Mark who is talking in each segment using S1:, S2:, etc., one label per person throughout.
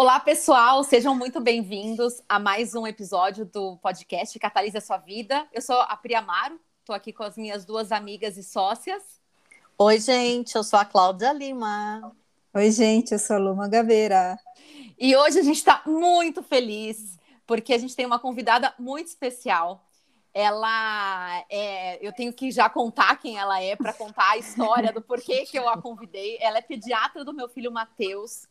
S1: Olá, pessoal, sejam muito bem-vindos a mais um episódio do podcast Catalise a Sua Vida. Eu sou a Pri Amaro, estou aqui com as minhas duas amigas e sócias.
S2: Oi, gente, eu sou a Cláudia Lima.
S3: Oi, gente, eu sou a Luma Gaveira.
S1: E hoje a gente está muito feliz porque a gente tem uma convidada muito especial ela é, eu tenho que já contar quem ela é para contar a história do porquê que eu a convidei. Ela é pediatra do meu filho Matheus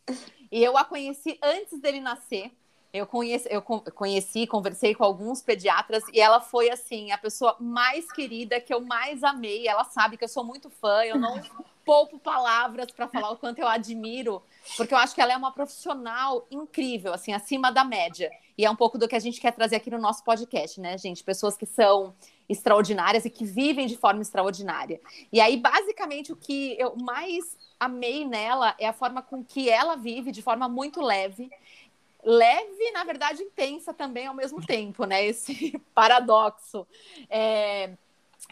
S1: e eu a conheci antes dele nascer. Eu conheci, eu conheci, conversei com alguns pediatras e ela foi assim a pessoa mais querida que eu mais amei. Ela sabe que eu sou muito fã, eu não poupo palavras para falar o quanto eu admiro, porque eu acho que ela é uma profissional incrível, assim, acima da média. E é um pouco do que a gente quer trazer aqui no nosso podcast, né, gente? Pessoas que são extraordinárias e que vivem de forma extraordinária. E aí, basicamente, o que eu mais amei nela é a forma com que ela vive de forma muito leve. Leve, na verdade, intensa também ao mesmo tempo, né? Esse paradoxo. É,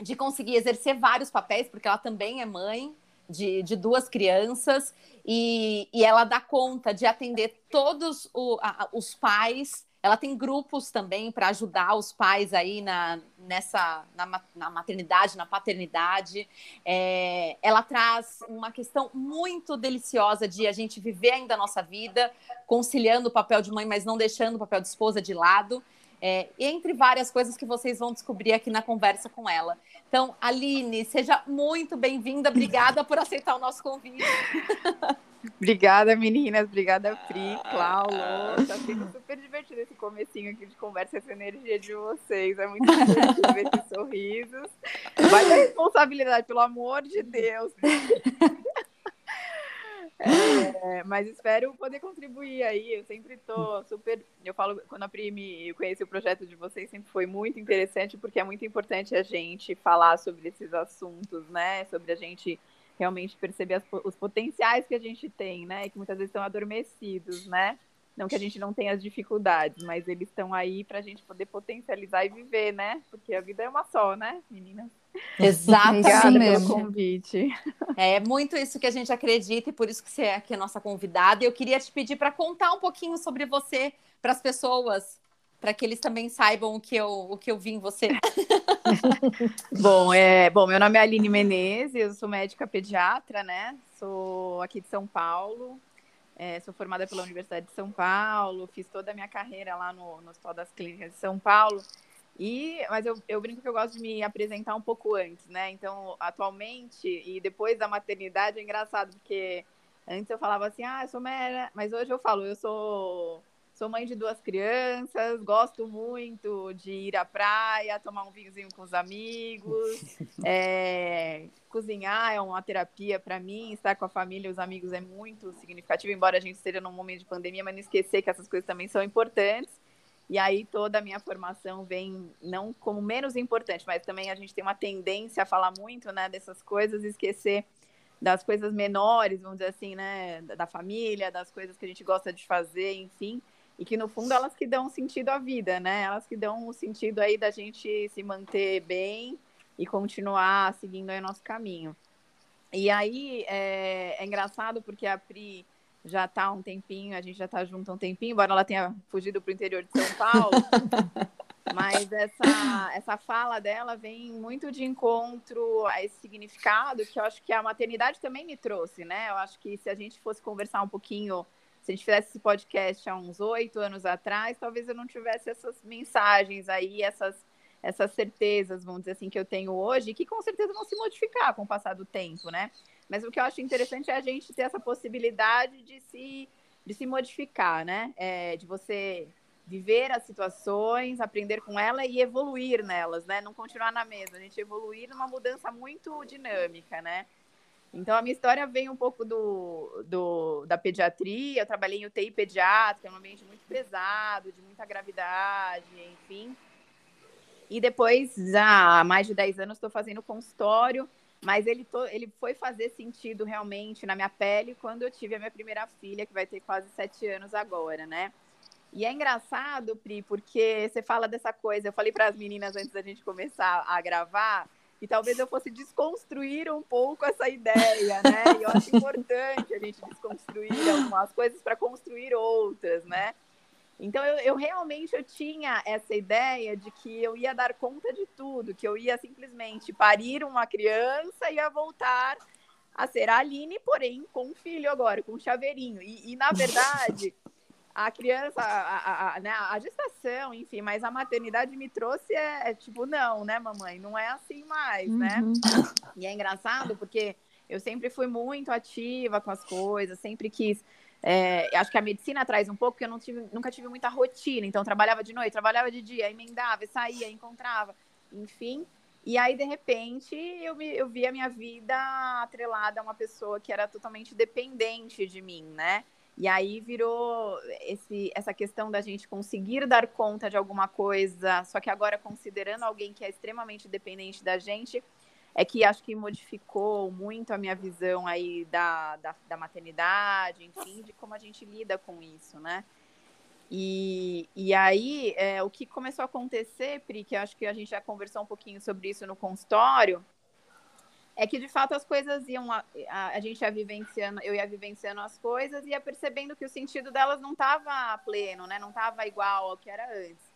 S1: de conseguir exercer vários papéis, porque ela também é mãe, de, de duas crianças e, e ela dá conta de atender todos o, a, os pais. Ela tem grupos também para ajudar os pais aí na, nessa, na, na maternidade, na paternidade. É, ela traz uma questão muito deliciosa de a gente viver ainda a nossa vida, conciliando o papel de mãe, mas não deixando o papel de esposa de lado. É, entre várias coisas que vocês vão descobrir aqui na conversa com ela. Então, Aline, seja muito bem-vinda. Obrigada por aceitar o nosso convite.
S4: Obrigada, meninas. Obrigada, Pri, Cláudio. Tá sendo super divertido esse comecinho aqui de conversa, essa energia de vocês. É muito divertido ver esses sorrisos. Vai dar responsabilidade, pelo amor de Deus. É, mas espero poder contribuir aí. Eu sempre tô super. Eu falo, quando a Prime conheci o projeto de vocês, sempre foi muito interessante, porque é muito importante a gente falar sobre esses assuntos, né? Sobre a gente realmente perceber as, os potenciais que a gente tem, né? Que muitas vezes estão adormecidos, né? Não que a gente não tenha as dificuldades, mas eles estão aí para a gente poder potencializar e viver, né? Porque a vida é uma só, né, meninas?
S1: Exatamente.
S4: Obrigada pelo convite.
S1: É muito isso que a gente acredita e por isso que você é aqui a nossa convidada. E eu queria te pedir para contar um pouquinho sobre você para as pessoas, para que eles também saibam o que eu, o que eu vi em você.
S4: bom, é, bom, meu nome é Aline Menezes, eu sou médica pediatra, né? Sou aqui de São Paulo. É, sou formada pela Universidade de São Paulo, fiz toda a minha carreira lá no, no Hospital das Clínicas de São Paulo. E, mas eu, eu brinco que eu gosto de me apresentar um pouco antes, né? Então, atualmente e depois da maternidade é engraçado, porque antes eu falava assim, ah, eu sou mera, mas hoje eu falo, eu sou sou mãe de duas crianças, gosto muito de ir à praia, tomar um vinhozinho com os amigos, é, cozinhar é uma terapia para mim, estar com a família e os amigos é muito significativo, embora a gente esteja num momento de pandemia, mas não esquecer que essas coisas também são importantes. E aí toda a minha formação vem não como menos importante, mas também a gente tem uma tendência a falar muito, né, dessas coisas e esquecer das coisas menores, vamos dizer assim, né, da família, das coisas que a gente gosta de fazer, enfim, e que no fundo elas que dão sentido à vida, né? Elas que dão o sentido aí da gente se manter bem e continuar seguindo aí o nosso caminho. E aí é, é engraçado porque a Pri já está há um tempinho, a gente já está junto há um tempinho, embora ela tenha fugido para o interior de São Paulo. mas essa, essa fala dela vem muito de encontro a esse significado que eu acho que a maternidade também me trouxe, né? Eu acho que se a gente fosse conversar um pouquinho, se a gente fizesse esse podcast há uns oito anos atrás, talvez eu não tivesse essas mensagens aí, essas, essas certezas, vamos dizer assim, que eu tenho hoje, que com certeza vão se modificar com o passar do tempo, né? Mas o que eu acho interessante é a gente ter essa possibilidade de se, de se modificar, né? É, de você viver as situações, aprender com ela e evoluir nelas, né? Não continuar na mesma, a gente evoluir numa mudança muito dinâmica, né? Então, a minha história vem um pouco do, do, da pediatria. Eu trabalhei em UTI pediátrica, é um ambiente muito pesado, de muita gravidade, enfim. E depois, há mais de 10 anos, estou fazendo consultório mas ele, to, ele foi fazer sentido realmente na minha pele quando eu tive a minha primeira filha, que vai ter quase sete anos agora, né? E é engraçado, Pri, porque você fala dessa coisa. Eu falei para as meninas antes da gente começar a gravar, que talvez eu fosse desconstruir um pouco essa ideia, né? E eu acho importante a gente desconstruir algumas coisas para construir outras, né? Então eu, eu, realmente eu tinha essa ideia de que eu ia dar conta de tudo, que eu ia simplesmente parir uma criança e ia voltar a ser a Aline, porém com um filho agora, com um chaveirinho. E, e na verdade, a criança, a, a, a, né, a, gestação, enfim, mas a maternidade me trouxe é, é, tipo, não, né, mamãe? Não é assim mais, né? uhum. né? E é engraçado porque eu sempre fui muito ativa com as coisas, sempre quis. É, acho que a medicina traz um pouco, porque eu não tive, nunca tive muita rotina, então trabalhava de noite, trabalhava de dia, emendava, saía, encontrava, enfim. E aí, de repente, eu, me, eu vi a minha vida atrelada a uma pessoa que era totalmente dependente de mim, né? E aí virou esse, essa questão da gente conseguir dar conta de alguma coisa, só que agora considerando alguém que é extremamente dependente da gente, é que acho que modificou muito a minha visão aí da, da, da maternidade, enfim, de como a gente lida com isso, né? E, e aí, é, o que começou a acontecer, Pri, que acho que a gente já conversou um pouquinho sobre isso no consultório, é que de fato as coisas iam a, a, a, gente ia vivenciando, eu ia vivenciando as coisas e ia percebendo que o sentido delas não estava pleno, né? Não estava igual ao que era antes.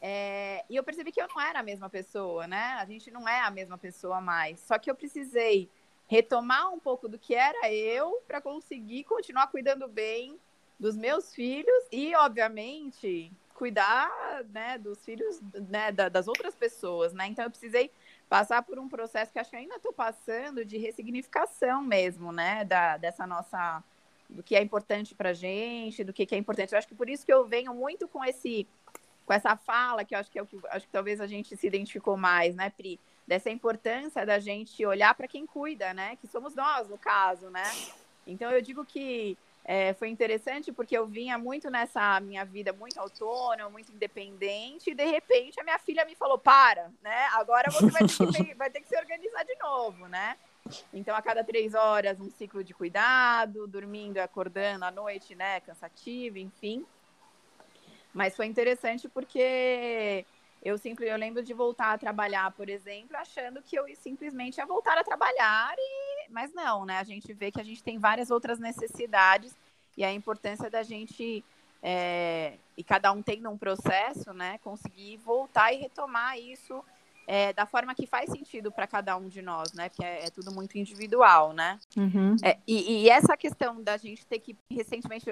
S4: É, e eu percebi que eu não era a mesma pessoa, né? A gente não é a mesma pessoa mais. Só que eu precisei retomar um pouco do que era eu para conseguir continuar cuidando bem dos meus filhos e, obviamente, cuidar né, dos filhos né, das outras pessoas, né? Então eu precisei passar por um processo que acho que ainda estou passando de ressignificação mesmo, né? Da, dessa nossa. do que é importante para gente, do que, que é importante. Eu acho que por isso que eu venho muito com esse. Com essa fala, que eu acho que é o que acho que talvez a gente se identificou mais, né, Pri? Dessa importância da gente olhar para quem cuida, né? Que somos nós, no caso, né? Então eu digo que é, foi interessante porque eu vinha muito nessa minha vida muito autônoma, muito independente, e de repente a minha filha me falou: para, né? Agora você vai ter que, vai ter que se organizar de novo, né? Então, a cada três horas, um ciclo de cuidado, dormindo e acordando à noite, né? Cansativo, enfim. Mas foi interessante porque eu sempre eu lembro de voltar a trabalhar, por exemplo, achando que eu simplesmente ia voltar a trabalhar e mas não, né? A gente vê que a gente tem várias outras necessidades e a importância da gente é, e cada um tendo um processo, né? Conseguir voltar e retomar isso é, da forma que faz sentido para cada um de nós, né? Porque é, é tudo muito individual, né? Uhum. É, e, e, essa questão da gente ter que recentemente,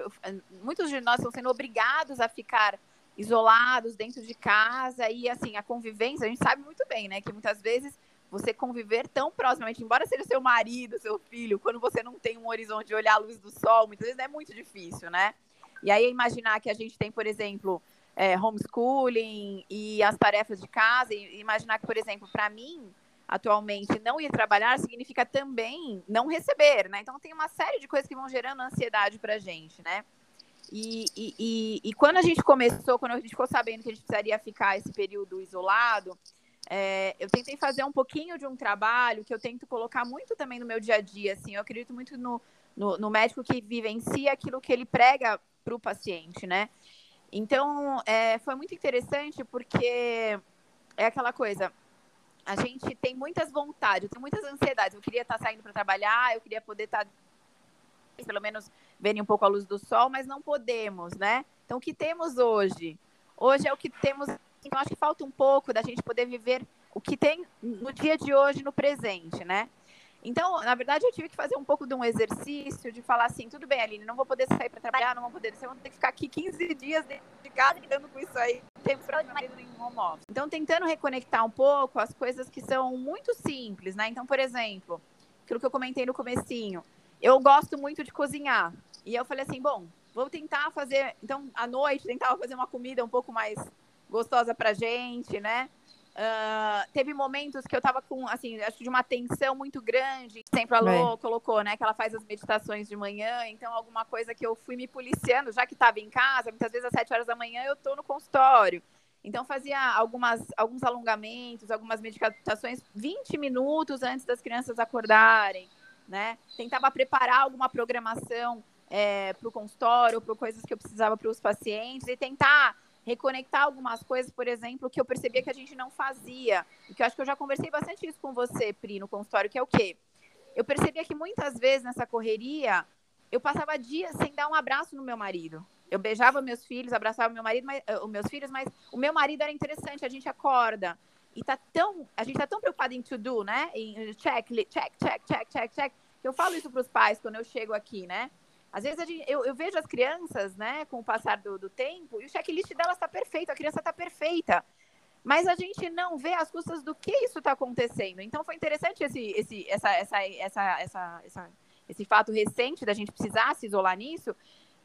S4: muitos de nós estão sendo obrigados a ficar isolados dentro de casa e assim a convivência a gente sabe muito bem, né? Que muitas vezes você conviver tão proximamente, embora seja seu marido, seu filho, quando você não tem um horizonte de olhar a luz do sol, muitas vezes é muito difícil, né? E aí imaginar que a gente tem, por exemplo, é, homeschooling e as tarefas de casa, e imaginar que, por exemplo, para mim, atualmente, não ir trabalhar significa também não receber, né? Então tem uma série de coisas que vão gerando ansiedade para a gente, né? E, e, e, e, quando a gente começou, quando a gente ficou sabendo que a gente precisaria ficar esse período isolado, é, eu tentei fazer um pouquinho de um trabalho que eu tento colocar muito também no meu dia a dia. Assim, eu acredito muito no, no, no médico que vivencia aquilo que ele prega para o paciente, né? Então, é, foi muito interessante porque é aquela coisa. A gente tem muitas vontades, tem muitas ansiedades. Eu queria estar saindo para trabalhar, eu queria poder estar, pelo menos, vendo um pouco a luz do sol, mas não podemos, né? Então, o que temos hoje? Hoje é o que temos então, acho que falta um pouco da gente poder viver o que tem no dia de hoje, no presente, né? Então, na verdade, eu tive que fazer um pouco de um exercício de falar assim: tudo bem, Aline, não vou poder sair para trabalhar, não vou poder, você vai ter que ficar aqui 15 dias de casa lidando com isso aí, tempo para marido em home office. Então, tentando reconectar um pouco as coisas que são muito simples, né? Então, por exemplo, aquilo que eu comentei no comecinho, eu gosto muito de cozinhar. E eu falei assim: bom, vou tentar fazer, então, à noite, tentar fazer uma comida um pouco mais gostosa pra gente, né? Uh, teve momentos que eu tava com, assim, acho de uma tensão muito grande. Sempre a Lô colocou, né? Que ela faz as meditações de manhã. Então, alguma coisa que eu fui me policiando, já que estava em casa, muitas vezes às 7 horas da manhã eu tô no consultório. Então, fazia algumas, alguns alongamentos, algumas meditações 20 minutos antes das crianças acordarem, né? Tentava preparar alguma programação é, para o consultório, para coisas que eu precisava para os pacientes e tentar reconectar algumas coisas, por exemplo, que eu percebia que a gente não fazia. E que eu acho que eu já conversei bastante isso com você, Pri, no consultório, que é o quê? Eu percebia que muitas vezes nessa correria, eu passava dias sem dar um abraço no meu marido. Eu beijava meus filhos, abraçava meu marido, mas, uh, meus filhos, mas o meu marido era interessante, a gente acorda. E tá tão, a gente tá tão preocupado em to do, né? Em check, check, check, check, check, check, que eu falo isso para os pais quando eu chego aqui, né? Às vezes gente, eu, eu, vejo as crianças, né, com o passar do, do tempo, e o checklist delas está perfeito, a criança está perfeita. Mas a gente não vê as custas do que isso está acontecendo. Então foi interessante esse, esse, essa, essa, essa, essa, essa, esse fato recente da gente precisar se isolar nisso,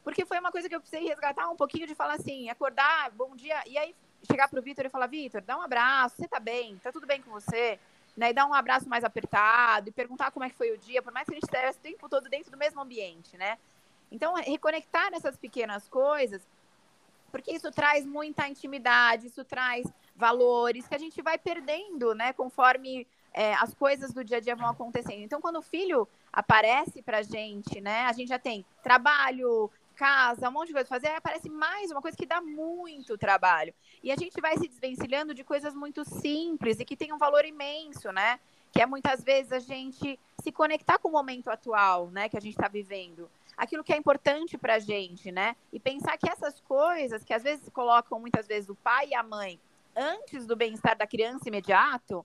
S4: porque foi uma coisa que eu precisei resgatar um pouquinho de falar assim, acordar, bom dia, e aí chegar para o Vitor e falar, Vitor, dá um abraço, você está bem, está tudo bem com você? Né, e dar um abraço mais apertado e perguntar como é que foi o dia, por mais que a gente estivesse o tempo todo dentro do mesmo ambiente, né? Então, reconectar essas pequenas coisas, porque isso traz muita intimidade, isso traz valores que a gente vai perdendo, né, conforme é, as coisas do dia a dia vão acontecendo. Então, quando o filho aparece para gente, né, a gente já tem trabalho, casa, um monte de coisa pra fazer, aí aparece mais uma coisa que dá muito trabalho. E a gente vai se desvencilhando de coisas muito simples e que tem um valor imenso, né? Que é muitas vezes a gente se conectar com o momento atual, né, que a gente está vivendo aquilo que é importante para a gente, né? E pensar que essas coisas que às vezes colocam muitas vezes o pai e a mãe antes do bem-estar da criança imediato,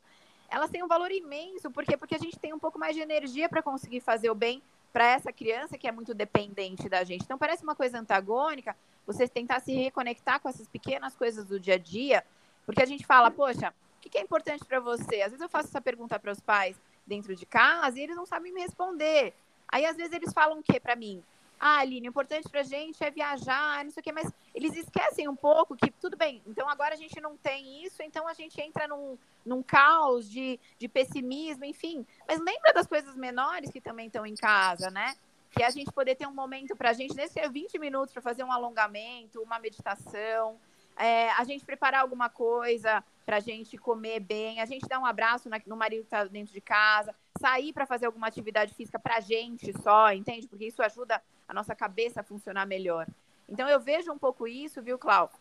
S4: elas têm um valor imenso, porque porque a gente tem um pouco mais de energia para conseguir fazer o bem para essa criança que é muito dependente da gente. Então parece uma coisa antagônica você tentar se reconectar com essas pequenas coisas do dia a dia, porque a gente fala, poxa, o que é importante para você? Às vezes eu faço essa pergunta para os pais dentro de casa e eles não sabem me responder. Aí, às vezes, eles falam o quê para mim? Ah, Aline, o importante pra gente é viajar, não sei o quê, mas eles esquecem um pouco que, tudo bem, então agora a gente não tem isso, então a gente entra num, num caos de, de pessimismo, enfim. Mas lembra das coisas menores que também estão em casa, né? Que é a gente poder ter um momento pra gente, nesse 20 minutos, para fazer um alongamento, uma meditação, é, a gente preparar alguma coisa para a gente comer bem, a gente dar um abraço no marido que está dentro de casa, sair para fazer alguma atividade física para a gente só, entende? Porque isso ajuda a nossa cabeça a funcionar melhor. Então eu vejo um pouco isso, viu, Clau?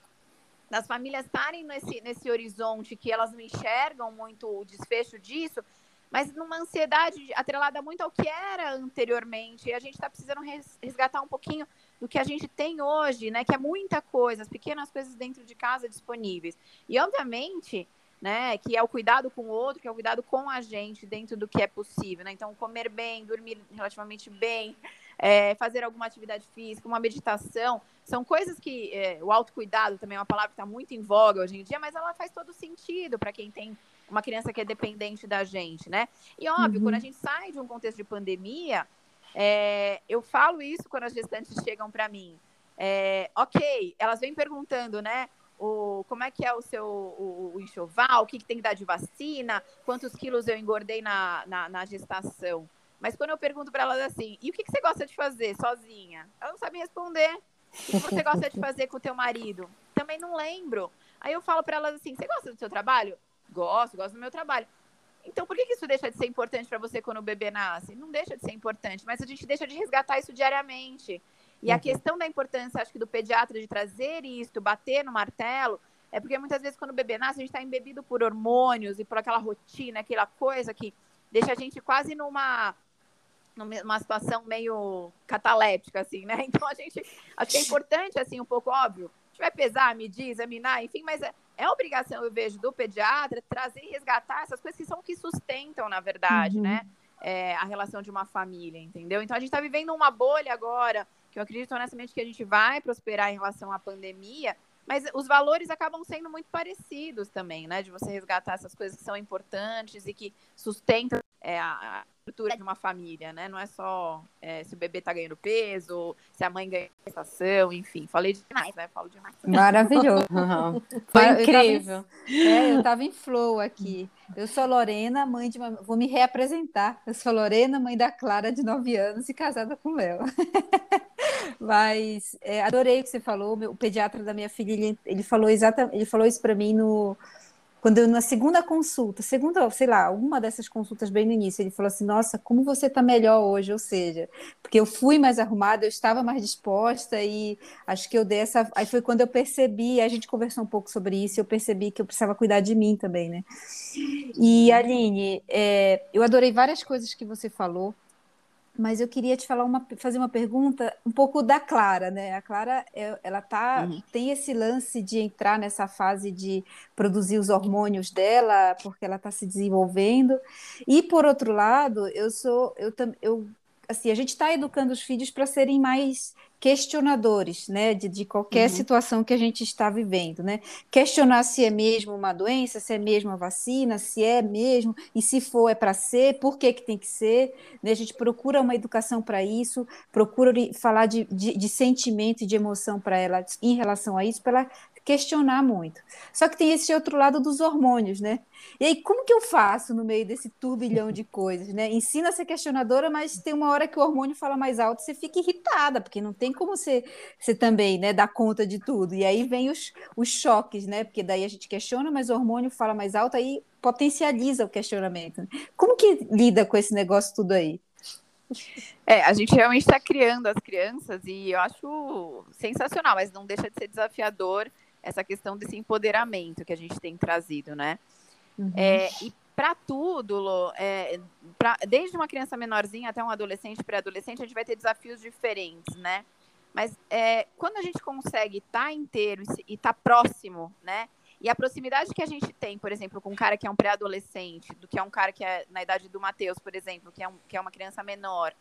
S4: Das famílias estarem nesse, nesse horizonte que elas não enxergam muito o desfecho disso, mas numa ansiedade atrelada muito ao que era anteriormente. E a gente está precisando resgatar um pouquinho do que a gente tem hoje, né? Que é muita coisa, as pequenas coisas dentro de casa disponíveis. E, obviamente, né, que é o cuidado com o outro, que é o cuidado com a gente dentro do que é possível, né? Então, comer bem, dormir relativamente bem, é, fazer alguma atividade física, uma meditação, são coisas que é, o autocuidado também é uma palavra que está muito em voga hoje em dia, mas ela faz todo sentido para quem tem uma criança que é dependente da gente, né? E óbvio, uhum. quando a gente sai de um contexto de pandemia, é, eu falo isso quando as gestantes chegam para mim. É, ok, elas vêm perguntando, né? O, como é que é o seu o, o enxoval, o que, que, tem que dar de vacina, quantos quilos eu engordei na, na, na gestação. Mas quando eu pergunto para elas assim, e o que, que, você gosta de fazer sozinha? Elas não sabem responder. O que você gosta de fazer com o teu marido? Também não lembro. Aí eu falo para elas assim, você gosta do seu trabalho? Gosto, gosto do meu trabalho. Então, por que, que isso deixa de ser importante para você quando o bebê nasce? Não deixa de ser importante, mas a gente deixa de resgatar isso diariamente. E uhum. a questão da importância, acho que, do pediatra de trazer isso, bater no martelo, é porque muitas vezes quando o bebê nasce, a gente está embebido por hormônios e por aquela rotina, aquela coisa que deixa a gente quase numa numa situação meio cataléptica, assim, né? Então a gente acho que é importante, assim, um pouco óbvio. A gente vai pesar, medir, examinar, enfim, mas é, obrigação, eu vejo, do pediatra trazer e resgatar essas coisas que são que sustentam, na verdade, uhum. né? É, a relação de uma família, entendeu? Então a gente está vivendo uma bolha agora, que eu acredito honestamente que a gente vai prosperar em relação à pandemia, mas os valores acabam sendo muito parecidos também, né? De você resgatar essas coisas que são importantes e que sustentam é, a, estrutura de uma família, né? Não é só é, se o bebê tá ganhando peso, se a mãe ganha prestação, enfim. Falei demais, né? Falo demais.
S3: Maravilhoso.
S2: Uhum. Foi eu incrível.
S3: Tava em, é, eu tava em flow aqui. Eu sou Lorena, mãe de uma. Vou me reapresentar. Eu sou Lorena, mãe da Clara, de 9 anos, e casada com o Léo. Mas é, adorei o que você falou. O pediatra da minha filha, ele, ele falou exatamente, ele falou isso para mim no quando eu, na segunda consulta, segunda, sei lá, uma dessas consultas bem no início, ele falou assim: Nossa, como você está melhor hoje? Ou seja, porque eu fui mais arrumada, eu estava mais disposta e acho que eu dei essa. Aí foi quando eu percebi, a gente conversou um pouco sobre isso, eu percebi que eu precisava cuidar de mim também, né? E Aline, é, eu adorei várias coisas que você falou mas eu queria te falar uma, fazer uma pergunta um pouco da Clara, né? A Clara, é, ela tá, uhum. tem esse lance de entrar nessa fase de produzir os hormônios dela, porque ela está se desenvolvendo. E por outro lado, eu sou, eu, eu assim, a gente está educando os filhos para serem mais questionadores, né, de, de qualquer uhum. situação que a gente está vivendo, né? Questionar se é mesmo uma doença, se é mesmo uma vacina, se é mesmo, e se for é para ser, por que, que tem que ser, né? A gente procura uma educação para isso, procura falar de, de, de sentimento e de emoção para ela em relação a isso, para ela questionar muito. Só que tem esse outro lado dos hormônios, né? E aí, como que eu faço no meio desse turbilhão de coisas, né? Ensina a ser questionadora, mas tem uma hora que o hormônio fala mais alto, você fica irritada, porque não tem como você, você também, né, dar conta de tudo. E aí vem os, os choques, né? Porque daí a gente questiona, mas o hormônio fala mais alto, aí potencializa o questionamento. Como que lida com esse negócio tudo aí?
S4: É, a gente realmente está criando as crianças e eu acho sensacional, mas não deixa de ser desafiador essa questão desse empoderamento que a gente tem trazido, né? Uhum. É, e para tudo, Lô, é, pra, desde uma criança menorzinha até um adolescente, pré-adolescente, a gente vai ter desafios diferentes, né? Mas é, quando a gente consegue estar tá inteiro e estar tá próximo, né? E a proximidade que a gente tem, por exemplo, com um cara que é um pré-adolescente, do que é um cara que é na idade do Matheus, por exemplo, que é, um, que é uma criança menor.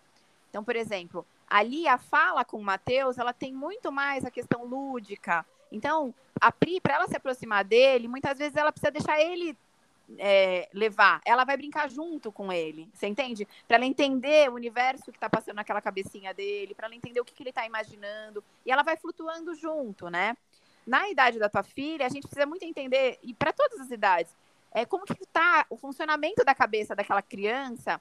S4: Então, por exemplo, ali a fala com o Matheus, ela tem muito mais a questão lúdica, então, a Pri, para ela se aproximar dele, muitas vezes ela precisa deixar ele é, levar. Ela vai brincar junto com ele, você entende? Para ela entender o universo que está passando naquela cabecinha dele, para ela entender o que, que ele está imaginando. E ela vai flutuando junto, né? Na idade da tua filha, a gente precisa muito entender, e para todas as idades, é, como que está o funcionamento da cabeça daquela criança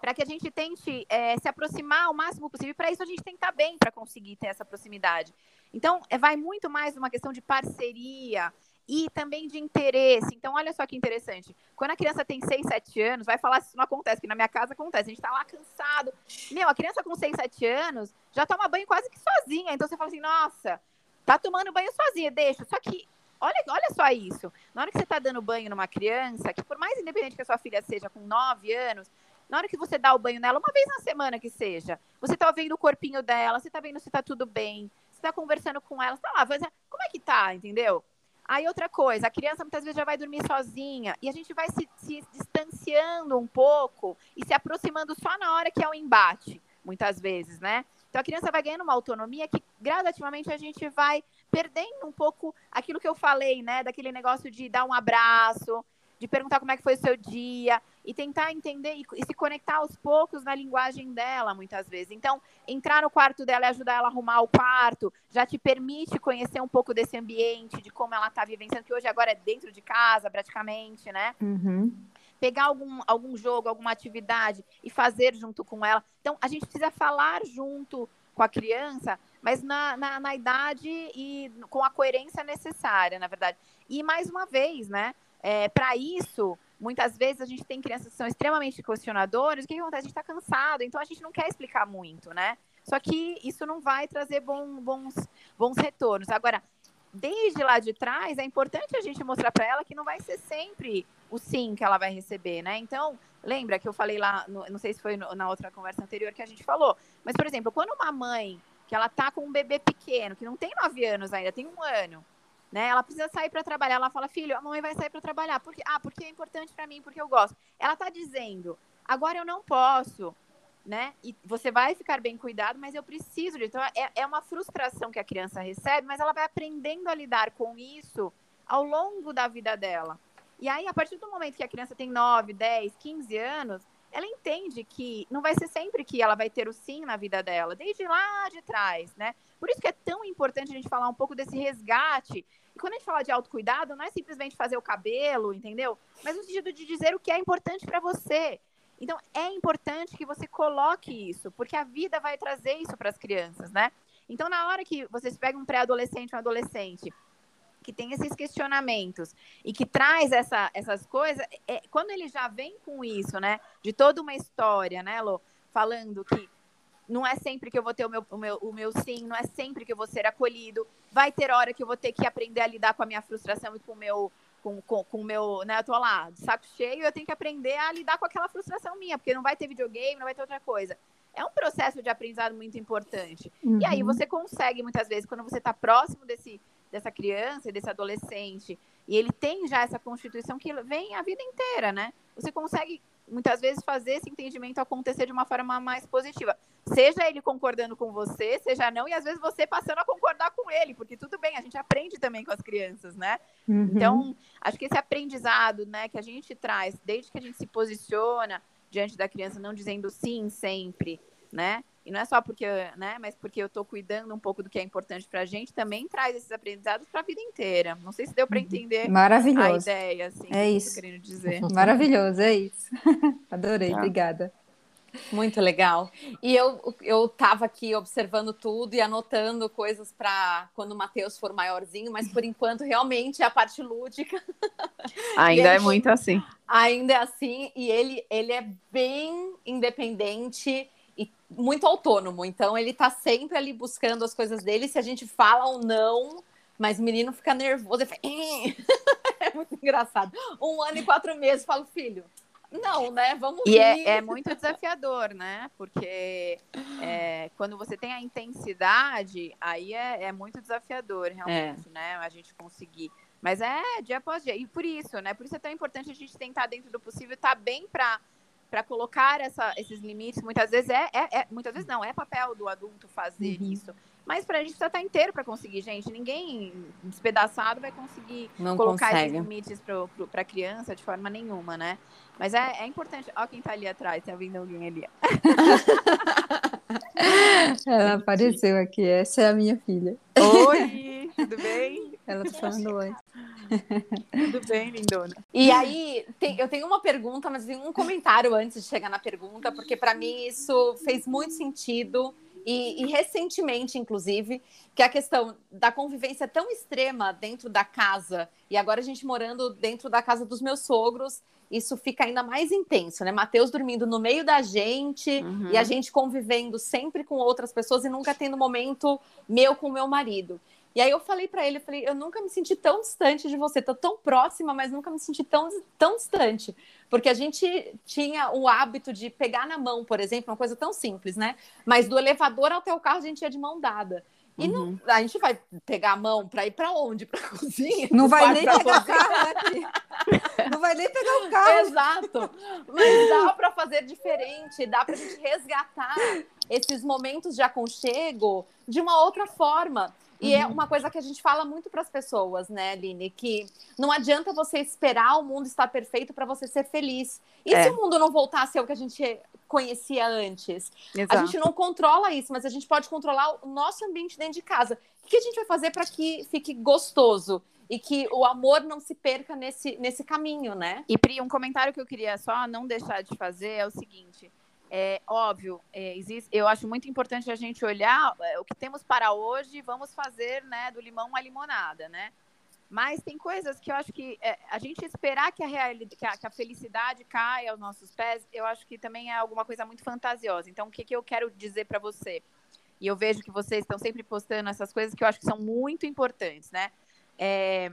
S4: para que a gente tente é, se aproximar o máximo possível. Para isso, a gente tem que estar tá bem para conseguir ter essa proximidade. Então, é, vai muito mais uma questão de parceria e também de interesse. Então, olha só que interessante. Quando a criança tem 6, 7 anos, vai falar se isso não acontece, que na minha casa acontece. A gente tá lá cansado. Meu, a criança com 6, 7 anos já toma banho quase que sozinha. Então, você fala assim, nossa, tá tomando banho sozinha, deixa. Só que, olha, olha só isso. Na hora que você tá dando banho numa criança, que por mais independente que a sua filha seja com 9 anos, na hora que você dá o banho nela, uma vez na semana que seja, você tá vendo o corpinho dela, você tá vendo se tá tudo bem, está conversando com ela, está lá, como é que tá, entendeu? Aí outra coisa, a criança muitas vezes já vai dormir sozinha e a gente vai se, se, distanciando um pouco e se aproximando só na hora que é o embate, muitas vezes, né? Então a criança vai ganhando uma autonomia que gradativamente a gente vai perdendo um pouco aquilo que eu falei, né? Daquele negócio de dar um abraço, de perguntar como é que foi o seu dia e tentar entender e, e, se conectar aos poucos na linguagem dela, muitas vezes. Então, entrar no quarto dela e ajudar ela a arrumar o quarto já te permite conhecer um pouco desse ambiente, de como ela está vivenciando, que hoje agora é dentro de casa, praticamente, né?
S3: Uhum.
S4: Pegar algum, algum jogo, alguma atividade e fazer junto com ela. Então, a gente precisa falar junto com a criança, mas na, na, na idade e com a coerência necessária, na verdade. E mais uma vez, né? É, para isso, muitas vezes a gente tem crianças que são extremamente questionadoras, o que, que acontece? A gente está cansado, então a gente não quer explicar muito, né? Só que isso não vai trazer bom, bons, bons retornos. Agora, desde lá de trás, é importante a gente mostrar para ela que não vai ser sempre o sim que ela vai receber, né? Então, lembra que eu falei lá, no, não sei se foi no, na outra conversa anterior que a gente falou, mas, por exemplo, quando uma mãe que ela tá com um bebê pequeno, que não tem nove anos ainda, tem um ano, né? Ela precisa sair para trabalhar. Ela fala, filho, a mãe vai sair para trabalhar. Porque, ah, porque é importante para mim, porque eu gosto. Ela está dizendo, agora eu não posso, né? E você vai ficar bem cuidado, mas eu preciso. Então, é, é uma frustração que a criança recebe, mas ela vai aprendendo a lidar com isso ao longo da vida dela. E aí, a partir do momento que a criança tem 9, 10, 15 anos, ela entende que não vai ser sempre que ela vai ter o sim na vida dela, desde lá de trás, né? Por isso que é tão importante a gente falar um pouco desse resgate. E quando a gente fala de autocuidado, não é simplesmente fazer o cabelo, entendeu? Mas no sentido de dizer o que é importante para você. Então, é importante que você coloque isso, porque a vida vai trazer isso para as crianças, né? Então, na hora que vocês pegam um pré-adolescente, um adolescente, que tem esses questionamentos e que traz essa, essas coisas, é, quando ele já vem com isso, né? De toda uma história, né, Lô? Falando que não é sempre que eu vou ter o meu, o, meu, o meu sim, não é sempre que eu vou ser acolhido. Vai ter hora que eu vou ter que aprender a lidar com a minha frustração e com o meu. Com, com, com o meu, né? Eu tô lá, de saco cheio, eu tenho que aprender a lidar com aquela frustração minha, porque não vai ter videogame, não vai ter outra coisa é um processo de aprendizado muito importante. Uhum. E aí uhum. você consegue, muitas vezes, quando você está próximo desse, dessa criança, desse adolescente, e ele tem já essa constituição que vem a vida inteira, né? Você consegue, muitas vezes, fazer esse entendimento acontecer de uma forma mais positiva. Seja ele concordando com você, seja não, e às vezes você passando a concordar com ele, porque tudo bem, a gente aprende também com as crianças, né? Uhum. Então, acho que esse aprendizado, né, que a gente traz, desde que a gente se posiciona, diante da criança, não dizendo sim sempre, né? E não é só porque, né, mas porque eu estou cuidando um pouco do que é importante para a gente, também traz esses aprendizados para a vida inteira. Não sei se deu para uhum. entender
S3: Maravilhoso.
S4: a ideia, assim,
S3: é isso.
S4: Que eu querendo dizer.
S3: Maravilhoso, é isso. Adorei, tá. obrigada.
S1: Muito legal. E eu eu estava aqui observando tudo e anotando coisas para quando o Matheus for maiorzinho, mas por enquanto realmente é a parte lúdica.
S4: Ainda é muito assim.
S1: Ainda é assim e ele ele é bem independente e muito autônomo. Então ele está sempre ali buscando as coisas dele. Se a gente fala ou não, mas o menino fica nervoso. Ele fala... é muito engraçado. Um ano e quatro meses, falo, filho não, né? Vamos
S4: E é, é, muito desafiador, né? Porque é, quando você tem a intensidade, aí é, é muito desafiador, realmente, é. né? A gente conseguir. Mas é dia após dia. E por isso, né? Por isso é tão importante a gente tentar, dentro do possível, estar tá bem para para colocar essa, esses limites, muitas vezes é, é, é, muitas vezes não, é papel do adulto fazer uhum. isso. Mas para a gente precisa estar inteiro para conseguir, gente. Ninguém despedaçado vai conseguir
S1: não
S4: colocar
S1: consegue.
S4: esses limites para a criança de forma nenhuma, né? Mas é, é importante. Olha quem está ali atrás, tá vindo alguém ali.
S3: Ela apareceu aqui, essa é a minha filha.
S4: Oi, tudo bem?
S3: Ela tá falando oi.
S4: Tudo bem, lindona.
S1: E aí, tem, eu tenho uma pergunta, mas tem um comentário antes de chegar na pergunta, porque para mim isso fez muito sentido. E, e, recentemente, inclusive, que a questão da convivência tão extrema dentro da casa, e agora a gente morando dentro da casa dos meus sogros, isso fica ainda mais intenso, né? Mateus dormindo no meio da gente uhum. e a gente convivendo sempre com outras pessoas e nunca tendo momento meu com meu marido. E aí eu falei para ele, eu falei, eu nunca me senti tão distante de você, tô tão próxima, mas nunca me senti tão, tão distante. Porque a gente tinha o hábito de pegar na mão, por exemplo, uma coisa tão simples, né? Mas do elevador até o carro a gente ia de mão dada. E uhum. não, a gente vai pegar a mão para ir para onde? Para cozinha?
S3: Não vai nem pegar o carro aqui. Não vai nem pegar o carro.
S1: Exato. Mas dá para fazer diferente, dá para a gente resgatar esses momentos de aconchego de uma outra forma. E é uhum. é uma coisa que a gente fala muito para as pessoas, né, Aline? Que não adianta você esperar o mundo estar perfeito para você ser feliz. E é. se o mundo não voltar a ser o que a gente conhecia antes? Exato. A gente não controla isso, mas a gente pode controlar o nosso ambiente dentro de casa. O que a gente vai fazer para que fique gostoso? E que o amor não se perca nesse, nesse caminho, né?
S4: E Pri, um comentário que eu queria só não deixar de fazer é o seguinte: é óbvio, é, existe, eu acho muito importante a gente olhar é, o que temos para hoje, vamos fazer né, do limão uma limonada, né? Mas tem coisas que eu acho que é, a gente esperar que a, realidade, que a, que a, felicidade caia aos nossos pés, eu acho que também é alguma coisa muito fantasiosa. Então, o que, que eu quero dizer para você? E eu vejo que vocês estão sempre postando essas coisas que eu acho que são muito importantes, né? É,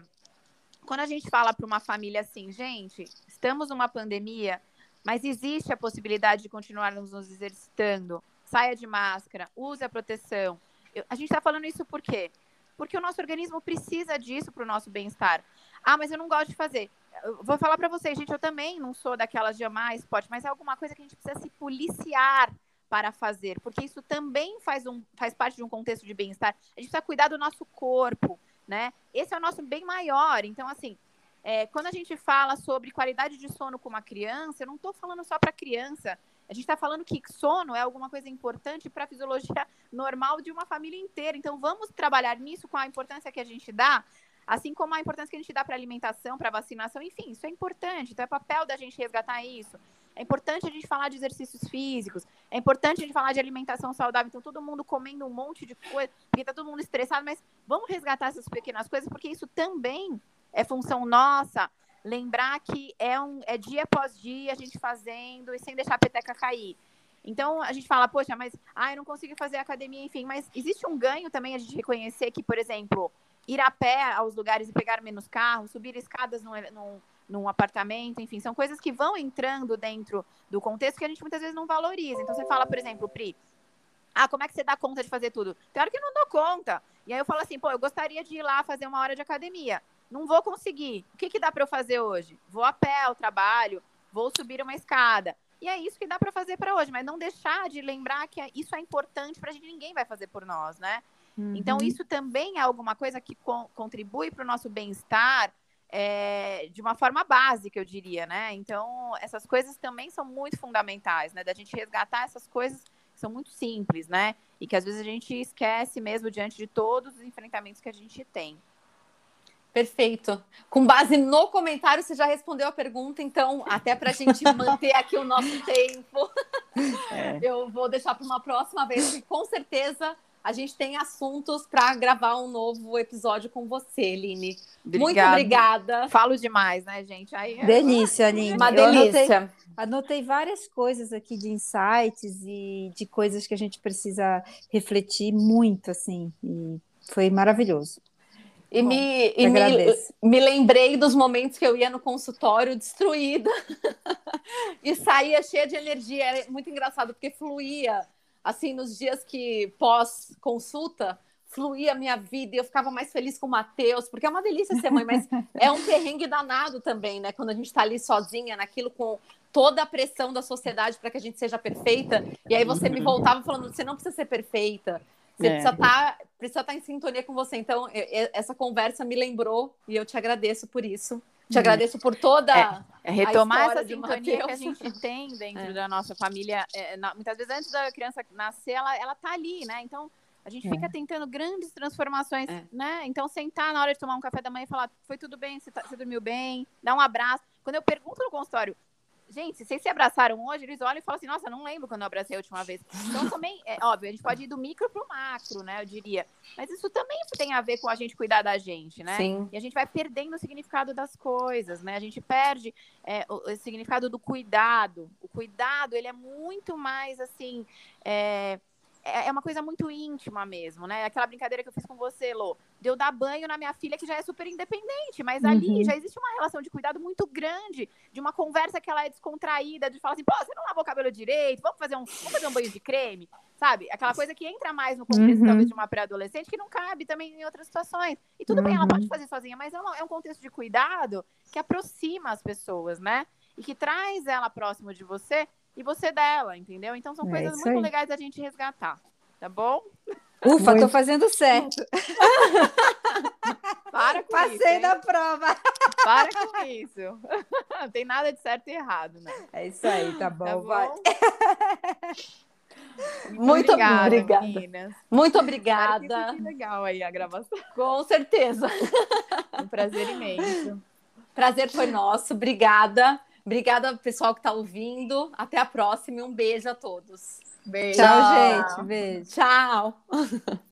S4: quando a gente fala para uma família assim, gente, estamos numa pandemia, mas existe a possibilidade de continuarmos nos exercitando. Saia de máscara, use a proteção. Eu, a gente está falando isso por quê? Porque o nosso organismo precisa disso para o nosso bem-estar. Ah, mas eu não gosto de fazer. Eu vou falar para vocês, gente, eu também não sou daquelas de amar esporte, mas é alguma coisa que a gente precisa se policiar para fazer, porque isso também faz, um, faz parte de um contexto de bem-estar. A gente precisa cuidar do nosso corpo, né? Esse é o nosso bem maior. Então, assim, é, quando a gente fala sobre qualidade de sono com uma criança, eu não estou falando só para criança. A gente está falando que sono é alguma coisa importante para a fisiologia normal de uma família inteira. Então, vamos trabalhar nisso com a importância que a gente dá Assim como a importância que a gente dá para alimentação, para vacinação, enfim, isso é importante. Então é papel da gente resgatar isso. É importante a gente falar de exercícios físicos, é importante a gente falar de alimentação saudável. Então, todo mundo comendo um monte de coisa, porque tá todo mundo estressado, mas vamos resgatar essas pequenas coisas, porque isso também é função nossa. Lembrar que é, um, é dia após dia a gente fazendo e sem deixar a peteca cair. Então a gente fala, poxa, mas ah, eu não consigo fazer academia, enfim, mas existe um ganho também a gente reconhecer que, por exemplo, ir a pé aos lugares e pegar menos carro, subir escadas num, num, num apartamento, enfim, são coisas que vão entrando dentro do contexto que a gente muitas vezes não valoriza. Então você fala, por exemplo, Pri, ah, como é que você dá conta de fazer tudo? Hora que eu não dou conta. E aí eu falo assim, pô, eu gostaria de ir lá fazer uma hora de academia. Não vou conseguir. O que, que dá para eu fazer hoje? Vou a pé ao trabalho, vou subir uma escada. E é isso que dá para fazer para hoje, mas não deixar de lembrar que é, isso é importante para a gente, ninguém vai fazer por nós, né? Uhum. Então, isso também é alguma coisa que co contribui para o nosso bem-estar é, de uma forma básica, eu diria, né? Então, essas coisas também são muito fundamentais, né? Da gente resgatar essas coisas que são muito simples, né? E que às vezes a gente esquece mesmo diante de todos os enfrentamentos que a gente tem.
S1: Perfeito. Com base no comentário, você já respondeu a pergunta, então, até para a gente manter aqui o nosso tempo, é. eu vou deixar para uma próxima vez, porque com certeza a gente tem assuntos para gravar um novo episódio com você, Line. Muito obrigada.
S4: Falo demais, né, gente? Aí,
S3: é delícia, Aline.
S1: Uma delícia.
S3: Anotei, anotei, várias coisas aqui de insights e de coisas que a gente precisa refletir muito, assim. E foi maravilhoso.
S1: E, Bom, me, e me, me, lembrei dos momentos que eu ia no consultório destruída e saía cheia de energia. Era muito engraçado, porque fluía, assim, nos dias que pós-consulta, fluía a minha vida e eu ficava mais feliz com o Matheus, porque é uma delícia ser mãe, mas é um perrengue danado também, né? Quando a gente está ali sozinha naquilo com toda a pressão da sociedade para que a gente seja perfeita. E aí você me voltava falando: você não precisa ser perfeita você é. precisa estar tá, precisa tá em sintonia com você. Então, eu, essa conversa me lembrou e eu te agradeço por isso. Te hum. agradeço por toda.
S4: É, é retomar essa sintonia que a gente tem dentro é. da nossa família. É, na, muitas vezes, antes da criança nascer, ela, ela tá ali, né? Então, a gente fica é. tentando grandes transformações, é. né? Então, sentar na hora de tomar um café da manhã e falar: foi tudo bem, você, tá, você dormiu bem, dá um abraço. Quando eu pergunto no consultório, Gente, se vocês se abraçaram hoje, eles olham e falam assim, nossa, não lembro quando eu abracei a última vez. Então também, é óbvio, a gente pode ir do micro pro macro, né? Eu diria. Mas isso também tem a ver com a gente cuidar da gente, né? Sim. E a gente vai perdendo o significado das coisas, né? A gente perde é, o, o, significado do cuidado. O cuidado, ele é muito mais assim. É, é, é uma coisa muito íntima mesmo, né? Aquela brincadeira que eu fiz com você, Lô, de eu dar banho na minha filha, que já é super independente, mas ali uhum. já existe uma relação de cuidado muito grande, de uma conversa que ela é descontraída, de falar assim, pô, você não lavou o cabelo direito, vamos fazer um, vamos fazer um banho de creme, sabe? Aquela coisa que entra mais no contexto, uhum. talvez, de uma pré-adolescente, que não cabe também em outras situações. E tudo uhum. bem, ela pode uhum. fazer sozinha, mas é um, é um contexto de cuidado que aproxima as pessoas, né? E que traz ela próximo de você e você dela, entendeu? Então são é coisas muito aí. legais da gente resgatar, tá bom?
S3: Ufa, muito... tô fazendo certo.
S4: Para com
S3: Passei
S4: isso. Passei
S3: na prova.
S4: Para com isso. Não tem nada de certo e errado, né?
S3: É isso aí, tá bom, tá bom? vai.
S1: Muito, Muito obrigada. obrigada. Meninas. Muito obrigada.
S4: Que legal aí a gravação.
S1: Com certeza.
S4: Um prazer imenso.
S1: Prazer foi nosso. Obrigada. Obrigada, pessoal que está ouvindo. Até a próxima e um beijo a todos.
S3: Beijo. Tchau, gente. Beijo.
S1: Tchau.